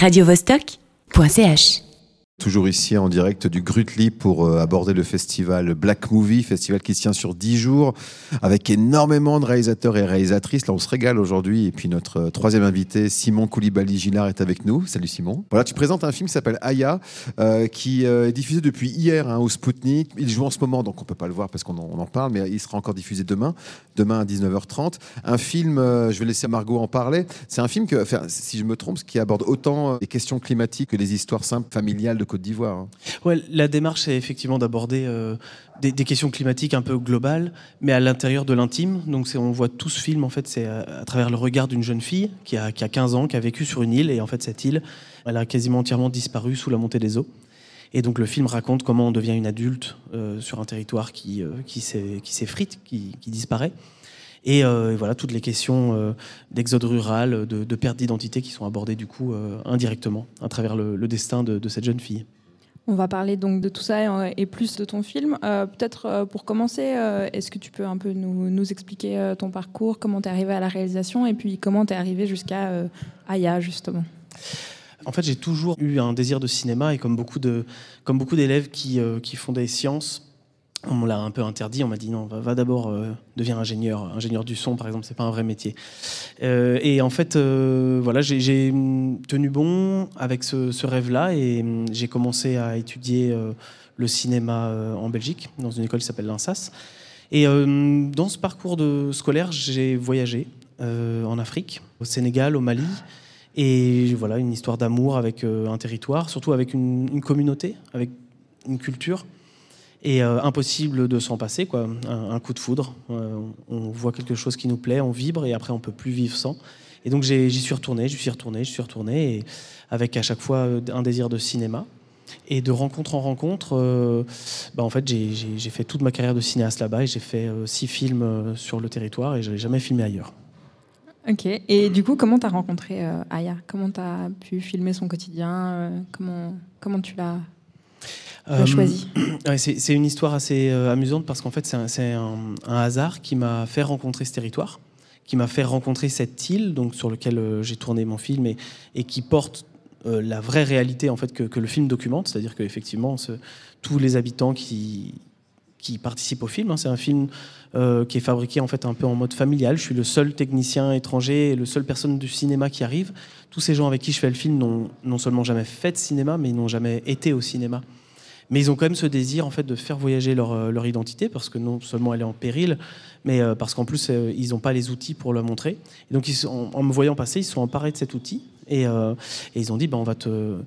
radiovostok.ch Toujours ici en direct du Grutli pour euh, aborder le festival Black Movie, festival qui se tient sur 10 jours avec énormément de réalisateurs et réalisatrices. Là, on se régale aujourd'hui. Et puis notre euh, troisième invité, Simon Koulibaly-Gillard, est avec nous. Salut Simon. Voilà, tu présentes un film qui s'appelle Aya, euh, qui est diffusé depuis hier hein, au Spoutnik. Il joue en ce moment, donc on peut pas le voir parce qu'on en, parle, mais il sera encore diffusé demain, demain à 19h30. Un film, je vais laisser Margot en parler. C'est un film que, si je me trompe, qui aborde autant les questions climatiques que les histoires simples familiales de Côte d'Ivoire. hein. Ouais, la démarche, c'est effectivement d'aborder euh, des, questions climatiques un peu globales, mais à l'intérieur de l'intime. Donc, on voit tout ce film, en fait, c'est à, à travers le regard d'une jeune fille qui a, qui a 15 ans, qui a vécu sur une île, et en fait, cette île, elle a quasiment entièrement disparu sous la montée des eaux. Et donc, le film raconte comment on devient une adulte euh, sur un territoire qui, euh, s'effrite, qui disparaît. Et euh, voilà, toutes les questions euh, d'exode rural, de, de perte d'identité qui sont abordées, du coup, euh, indirectement, à travers le, le destin de- de cette jeune fille. On va parler donc de tout ça et- et plus de ton film. Euh, Peut-être pour commencer, est-ce que tu peux un peu nous, nous expliquer ton parcours, comment tu es arrivé à la réalisation et puis comment tu es arrivé jusqu'à euh, Aya, justement? En fait, j'ai toujours eu un désir de cinéma et comme beaucoup de, comme beaucoup d'élèves qui, euh, qui font des sciences, on me l'a un peu interdit. On m'a dit non, va, d'abord euh, ingénieur, ingénieur du son par exemple, c'est pas un vrai métier. Euh, et en fait, euh, voilà, j'ai- hum, tenu bon avec ce, rêve-là et hum, j'ai commencé à étudier euh, le cinéma en Belgique dans une école qui s'appelle l'INSAS. Et euh, dans ce parcours de scolaire, j'ai voyagé en Afrique, au Sénégal, au Mali. Et voilà, une histoire d'amour avec un territoire, surtout avec une communauté, avec une culture. Et euh, impossible de s'en passer, quoi. Un, coup de foudre. Euh, on voit quelque chose qui nous plaît, on vibre, et après on peut plus vivre sans. Et donc j'y suis retourné, j'y suis retourné, j'y suis retourné, et avec à chaque fois euh, un désir de cinéma. Et de rencontre en rencontre, bah, en fait, j'ai- fait toute ma carrière de cinéaste là-bas, et j'ai fait six films sur le territoire, et je n'ai jamais filmé ailleurs. Ok. Et du coup, comment tu as rencontré Aya? Comment tu as pu filmer son quotidien? Comment, comment tu l'as Euh, choisi Ouais, c'est une histoire assez euh, amusante parce qu'en fait, c'est un, c'est un- un hasard qui m'a fait rencontrer ce territoire, qui m'a fait rencontrer cette île donc, sur laquelle euh, j'ai tourné mon film et, et qui porte la vraie réalité en fait, que, que le film documente. C'est-à-dire qu'effectivement, ce- tous les habitants qui, qui participent au film, hein, c'est un film euh, qui est fabriqué en fait un peu en mode familial. Je suis le seul technicien étranger et le seul personne du cinéma qui arrive. Tous ces gens avec qui je fais le film n'ont non seulement jamais fait de cinéma, mais ils n'ont jamais été au cinéma. Mais ils ont quand même ce désir en fait de faire voyager leur, euh, identité parce que non seulement elle est en péril, mais euh, parce qu'en plus euh, ils n'ont pas les outils pour la montrer. Et donc en me voyant passer, ils se sont emparés de cet outil et, ils ont dit ben, on, va te,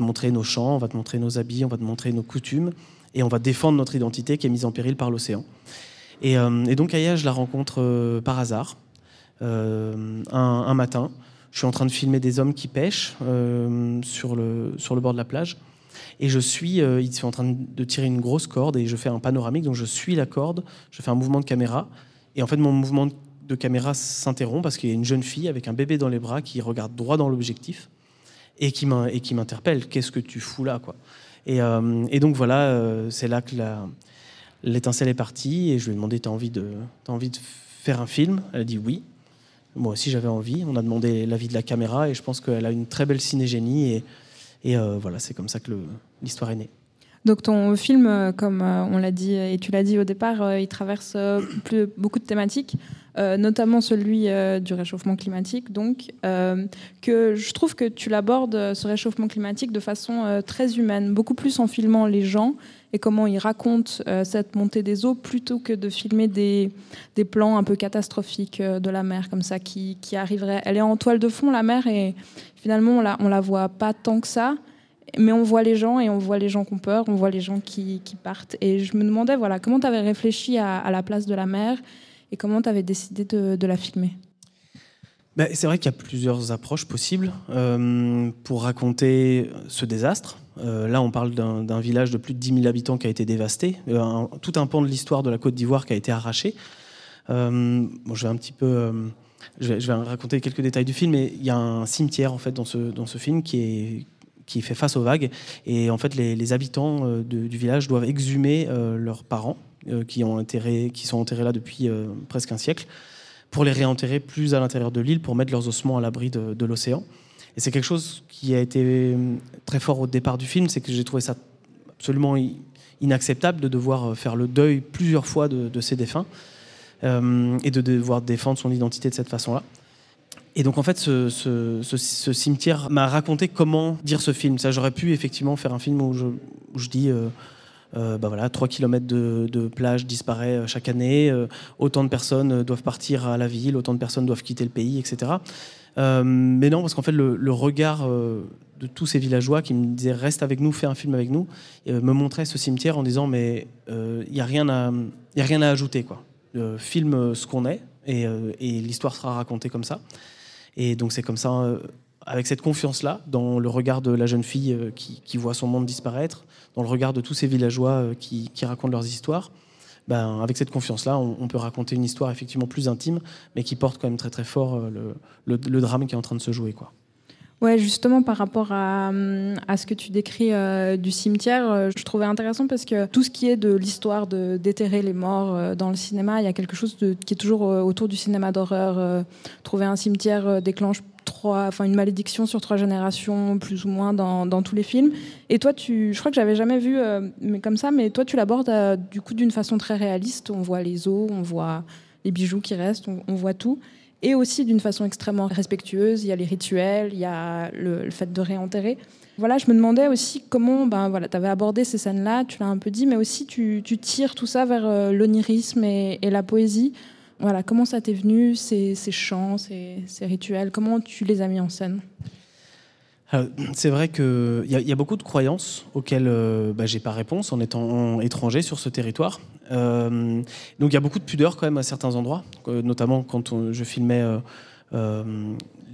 montrer nos chants, on va te montrer nos habits, on va te montrer nos coutumes et on va défendre notre identité qui est mise en péril par l'océan. Et, donc Aya, je la rencontre par hasard un, matin. Je suis en train de filmer des hommes qui pêchent le, sur le bord de la plage. Et je suis, euh, ils sont en train de tirer une grosse corde et je fais un panoramique, donc je suis la corde, je fais un mouvement de caméra. Et en fait, mon mouvement de caméra s'interrompt parce qu'il y a une jeune fille avec un bébé dans les bras qui regarde droit dans l'objectif et qui m'interpelle. Qu'est-ce que tu fous là, quoi? Et, euh, et donc voilà, euh, c'est là que l'étincelle est partie et je lui ai demandé T'as envie, de, t'as envie de faire un film? Elle a dit oui. Moi aussi, j'avais envie. On a demandé l'avis de la caméra et je pense qu'elle a une très belle cinégénie. Et, et euh, voilà, c'est comme ça que l'histoire est née. Donc ton film, euh, comme euh, on l'a dit et tu l'as dit au départ, il traverse beaucoup de thématiques, notamment celui euh, du réchauffement climatique. Donc, euh, que je trouve que tu l'abordes euh, ce réchauffement climatique de façon euh, très humaine, beaucoup plus en filmant les gens et comment ils racontent euh, cette montée des eaux plutôt que de filmer des, des plans un peu catastrophiques euh, de la mer comme ça qui, qui arriverait. Elle est en toile de fond la mer et finalement on la, on la voit pas tant que ça. Mais on voit les gens et on voit les gens qui ont peur, on voit les gens qui, qui partent. Et je me demandais, voilà, comment tu avais réfléchi à la place de la mer et comment tu avais décidé de, la filmer? Ben, c'est vrai qu'il y a plusieurs approches possibles euh, pour raconter ce désastre. Euh, là, on parle d'un village de plus de 10 000 habitants qui a été dévasté, Euh, tout un pan de l'histoire de la Côte d'Ivoire qui a été arraché. Bon, je vais un petit peu, je vais raconter quelques détails du film, mais il y a un cimetière en fait dans ce dans ce film qui est qui fait face aux vagues, et en fait les, habitants euh, de- du village doivent exhumer euh, leurs parents euh, qui ont enterré, qui sont enterrés là depuis presque un siècle pour les réenterrer plus à l'intérieur de l'île pour mettre leurs ossements à l'abri de, de l'océan. Et c'est quelque chose qui a été très fort au départ du film, c'est que j'ai trouvé ça absolument inacceptable de devoir faire le deuil plusieurs fois de, ses défunts et de devoir défendre son identité de cette façon-là. Et donc en fait, ce, cimetière m'a raconté comment dire ce film. Ça, j'aurais pu effectivement faire un film où je, dis euh, bah voilà, 3 km de, plage disparaît euh, chaque année, euh, autant de personnes doivent partir à la ville, autant de personnes doivent quitter le pays, etc. mais non, parce qu'en fait, le, regard de tous ces villageois qui me disaient reste avec nous, fais un film avec nous, me montrait ce cimetière en disant mais il n'y a, rien à, a rien à ajouter. Quoi. filme ce qu'on est et, l'histoire sera racontée comme ça. Et donc c'est comme ça, avec cette confiance-là, dans le regard de la jeune fille qui voit son monde disparaître, dans le regard de tous ces villageois euh, qui, racontent leurs histoires, ben, avec cette confiance-là, on, peut raconter une histoire effectivement plus intime, mais qui porte quand même très très fort euh, le, drame qui est en train de se jouer. Quoi. Ouais, justement par rapport à, à ce que tu décris euh, du cimetière, je trouvais intéressant parce que tout ce qui est de l'histoire de déterrer les morts dans le cinéma, il y a quelque chose qui est toujours autour du cinéma d'horreur. trouver un cimetière déclenche enfin une malédiction sur trois générations, plus ou moins dans, dans tous les films. Et toi, tu, je crois que j'avais jamais vu, euh, mais comme ça, mais toi, tu l'abordes euh, du coup d'une façon très réaliste. On voit les os, on voit les bijoux qui restent, on, voit tout. Et aussi d'une façon extrêmement respectueuse. Il y a les rituels, il y a le, fait de réenterrer. Voilà, je me demandais aussi comment, ben voilà, tu avais abordé ces scènes-là, tu l'as un peu dit, mais aussi tu, tires tout ça vers euh, l'onirisme et, la poésie. Voilà, comment ça t'est venu, ces, chants, ces, rituels? Comment tu les as mis en scène? C'est vrai qu'il y, y, a beaucoup de croyances auxquelles euh, bah, j'ai pas réponse en étant étranger sur ce territoire. Euh, donc il y a beaucoup de pudeur quand même à certains endroits, euh, notamment quand je filmais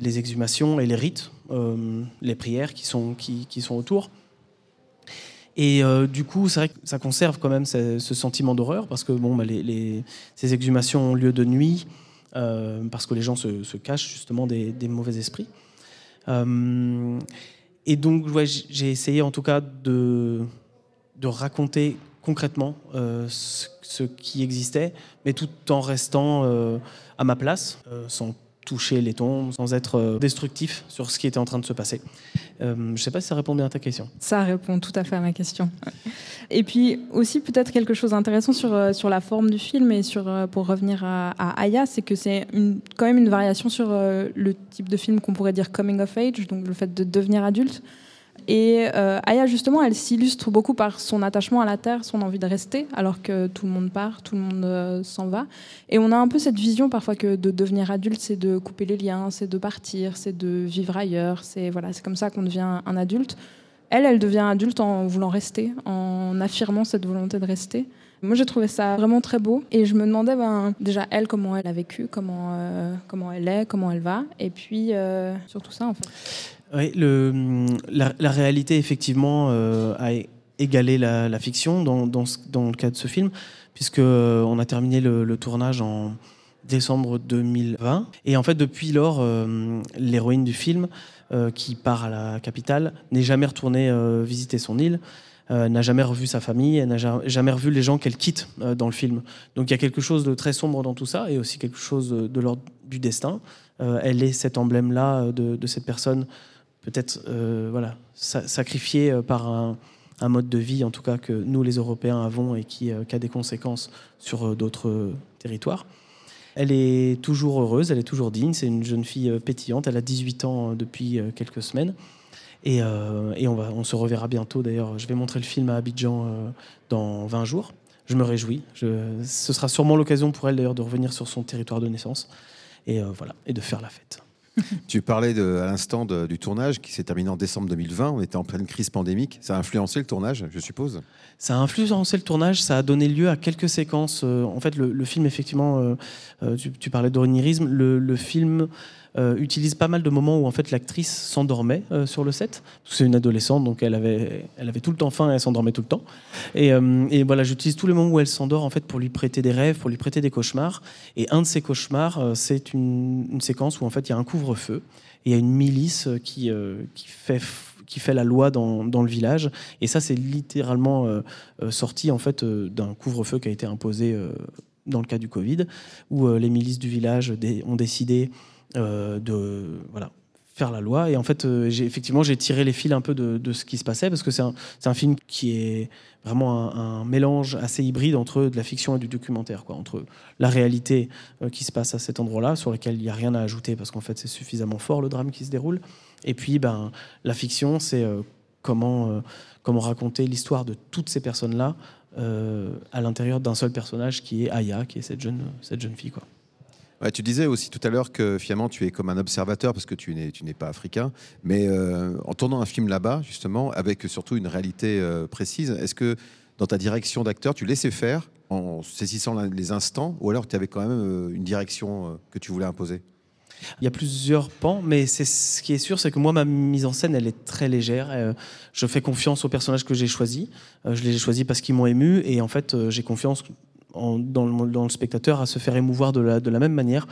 les exhumations et les rites, les prières qui sont, qui, sont autour. Et euh, du coup, c'est vrai que ça conserve quand même ce, sentiment d'horreur, parce que bon, bah, ces exhumations ont lieu de nuit, euh, parce que les gens se, cachent justement des, mauvais esprits. Euh, et donc, j'ai essayé en tout cas de raconter concrètement ce, ce, qui existait, mais tout en restant à ma place, sans toucher les tombes, sans être euh, destructif sur ce qui était en train de se passer. Euh, je ne sais pas si ça répond bien à ta question. Ça répond tout à fait à ma question. Et puis aussi peut-être quelque chose d'intéressant sur, euh, sur la forme du film et sur, pour revenir à, à Aya, c'est que c'est quand même une variation sur le type de film qu'on pourrait dire coming of age, donc le fait de devenir adulte. Et euh, Aya, justement, elle s'illustre beaucoup par son attachement à la terre, son envie de rester, alors que tout le monde part, tout le monde euh, s'en va. Et on a un peu cette vision parfois que de devenir adulte, c'est de couper les liens, c'est de partir, c'est de vivre ailleurs. C'est voilà, comme ça qu'on devient un adulte. Elle, elle devient adulte en voulant rester, en affirmant cette volonté de rester. Moi, j'ai trouvé ça vraiment très beau. Et je me demandais, ben, déjà, elle, comment elle a vécu, comment, euh, comment elle est, comment elle va. Et puis, surtout ça, en fait. Oui, la, réalité, effectivement, euh, a égalé la, fiction dans, le cas de ce film, puisque euh, on a terminé le, tournage en décembre 2020. Et en fait, depuis lors, euh, l'héroïne du film, qui part à la capitale, n'est jamais retournée visiter son île. n'a jamais revu sa famille, n'a jamais revu les gens qu'elle quitte dans le film. Donc il y a quelque chose de très sombre dans tout ça et aussi quelque chose de, l'ordre du destin. elle est cet emblème-là de, cette personne peut-être euh, voilà, euh, par un, mode de vie, en tout cas que nous les Européens avons et qui, euh, a des conséquences sur d'autres territoires. Elle est toujours heureuse, elle est toujours digne, c'est une jeune fille pétillante, elle a 18 ans depuis quelques semaines. Et, on, va, on se reverra bientôt d'ailleurs. Je vais montrer le film à Abidjan dans 20 jours. Je me réjouis. ce sera sûrement l'occasion pour elle d'ailleurs de revenir sur son territoire de naissance et, voilà, et de faire la fête. tu parlais à l'instant du tournage qui s'est terminé en décembre 2020. On était en pleine crise pandémique. Ça a influencé le tournage, je suppose? Ça a influencé le tournage. Ça a donné lieu à quelques séquences. Euh, en fait, le, film, effectivement, euh, euh, tu, parlais d'orinérisme. le, film euh, utilise pas mal de moments où en fait l'actrice s'endormait euh, sur le set. C'est une adolescente, donc elle avait, elle avait tout le temps faim et elle s'endormait tout le temps. Et, euh, et voilà, j'utilise tous les moments où elle s'endort en fait pour lui prêter des rêves, pour lui prêter des cauchemars. Et un de ces cauchemars, c'est une, séquence où en fait il y a un couvre-feu il y a une milice qui, qui fait qui fait la loi dans, dans, le village. Et ça, c'est littéralement sorti en fait d'un couvre-feu qui a été imposé dans le cas du Covid, où les milices du village ont décidé de voilà, faire la loi. Et en fait, euh, effectivement, j'ai tiré les fils un peu de, de, ce qui se passait parce que c'est un, un film qui est vraiment un, mélange assez hybride entre de la fiction et du documentaire, quoi, entre la réalité euh, qui se passe à cet endroit-là, sur lequel il n'y a rien à ajouter parce qu'en fait, c'est suffisamment fort le drame qui se déroule. Et puis, ben, la fiction, c'est euh, comment, comment raconter l'histoire de toutes ces personnes-là à l'intérieur d'un seul personnage qui est Aya, qui est cette jeune, cette jeune fille, quoi tu disais aussi tout à l'heure que finalement tu es comme un observateur parce que tu n'es, pas africain, mais euh, en tournant un film là-bas, justement, avec surtout une réalité euh, précise, est-ce que dans ta direction d'acteur, tu laissais faire en saisissant les instants ou alors tu avais quand même euh, une direction que tu voulais imposer? Il y a plusieurs pans, mais ce qui est sûr, c'est que moi, ma mise en scène, elle est très légère. je fais confiance aux personnages que j'ai choisis. je les ai choisis parce qu'ils m'ont ému, et en fait, j'ai confiance dans, le, spectateur à se faire émouvoir de la, de la même manière.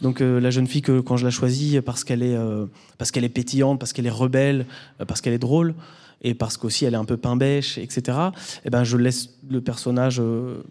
Donc euh, la jeune fille que quand je la choisis parce qu'elle est euh, parce qu'elle est pétillante, parce qu'elle est rebelle, euh, parce qu'elle est drôle et parce qu'aussi elle est un peu pain bêche, etc. Eh ben je laisse le personnage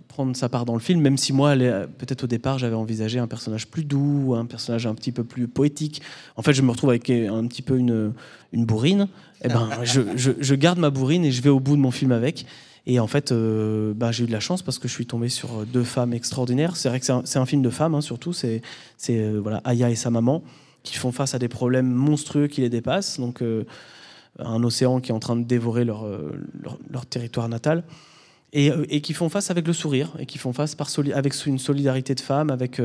prendre sa part dans le film, même si moi peut-être au départ j'avais envisagé un personnage plus doux, un personnage un petit peu plus poétique. En fait je me retrouve avec un petit peu une une bourrine. Eh ben je, je, je garde ma bourrine et je vais au bout de mon film avec. Et en fait, euh, bah, j'ai eu de la chance parce que je suis tombé sur deux femmes extraordinaires. C'est vrai que c'est un, film de femmes, hein, surtout. C'est euh, Aya et sa maman qui font face à des problèmes monstrueux qui les dépassent. Donc, euh, un océan qui est en train de dévorer leur, leur, territoire natal. Et, qui font face avec le sourire, et qui font face avec une solidarité de femmes, avec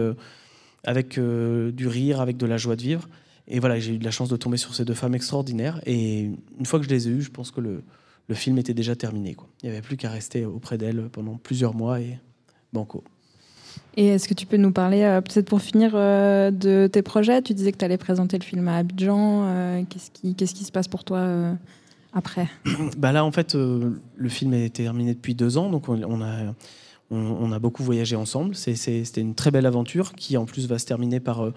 du rire, avec de la joie de vivre. Et voilà, j'ai eu de la chance de tomber sur ces deux femmes extraordinaires. Et une fois que je les ai eues, je pense que le, le film était déjà terminé. Quoi. Il n'y avait plus qu'à rester auprès d'elle pendant plusieurs mois et banco. Et est-ce que tu peux nous parler, euh, peut-être pour finir, euh, de tes projets? Tu disais que tu allais présenter le film à Abidjan. Euh, qu'est-ce, qui, qu'est-ce qui se passe pour toi après? Bah Là, en fait, le film est terminé depuis deux ans, donc on, a, on, a beaucoup voyagé ensemble. c'était une très belle aventure qui, en plus, va se terminer par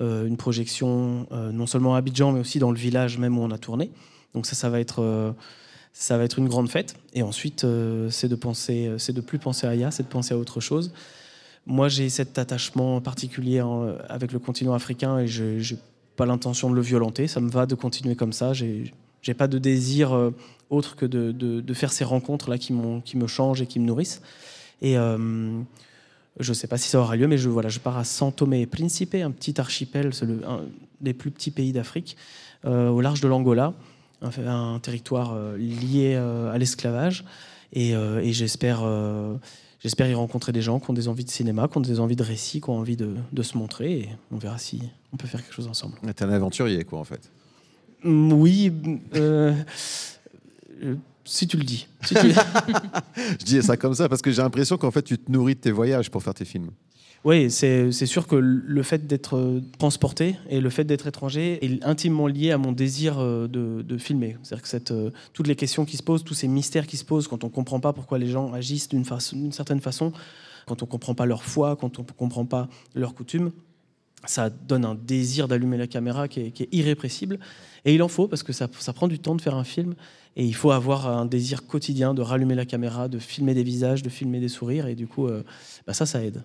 une projection non seulement à Abidjan, mais aussi dans le village même où on a tourné. Donc ça, ça va être ça va être une grande fête. Et ensuite, euh, c'est de penser, euh, c'est de plus penser à Aya, c'est de penser à autre chose. Moi, j'ai cet attachement particulier avec le continent africain et je n'ai pas l'intention de le violenter. Ça me va de continuer comme ça. J'ai n'ai pas de désir euh, autre que de, faire ces rencontres-là qui, qui me changent et qui me nourrissent. Et je ne sais pas si ça aura lieu, mais je, voilà, je pars à San Tomé et Principe, un petit archipel, c'est un des plus petits pays d'Afrique, au large de l'Angola un, territoire euh, lié euh, à l'esclavage. Et, euh, j'espère j'espère y rencontrer des gens qui ont des envies de cinéma, qui ont des envies de récit, qui ont envie de, se montrer. Et on verra si on peut faire quelque chose ensemble. T'es un aventurier, quoi, en fait. Mm, oui. si tu le dis. Je dis ça comme ça parce que j'ai l'impression qu'en fait, tu te nourris de tes voyages pour faire tes films. Oui, c'est sûr que le fait d'être euh, transporté et le fait d'être étranger est intimement lié à mon désir euh, de, filmer. C'est-à-dire que cette, euh, toutes les questions qui se posent, tous ces mystères qui se posent quand on ne comprend pas pourquoi les gens agissent d'une certaine façon, quand on ne comprend pas leur foi, quand on ne comprend pas leurs coutumes, ça donne un désir d'allumer la caméra qui est, irrépressible. Et il en faut parce que ça, prend du temps de faire un film. Et il faut avoir un désir quotidien de rallumer la caméra, de filmer des visages, de filmer des sourires. Et du coup, bah ça, ça aide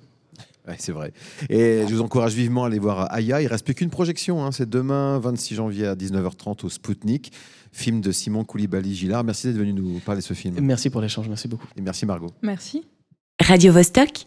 c'est vrai. Et je vous encourage vivement à aller voir Aya. Il reste plus qu'une projection. Hein. C'est demain, 26 janvier à 19h30 au Spoutnik. Film de Simon Koulibaly-Gillard. Merci d'être venu nous parler de ce film. Merci pour l'échange. Merci beaucoup. Et merci Margot. Merci. Radio -Vostok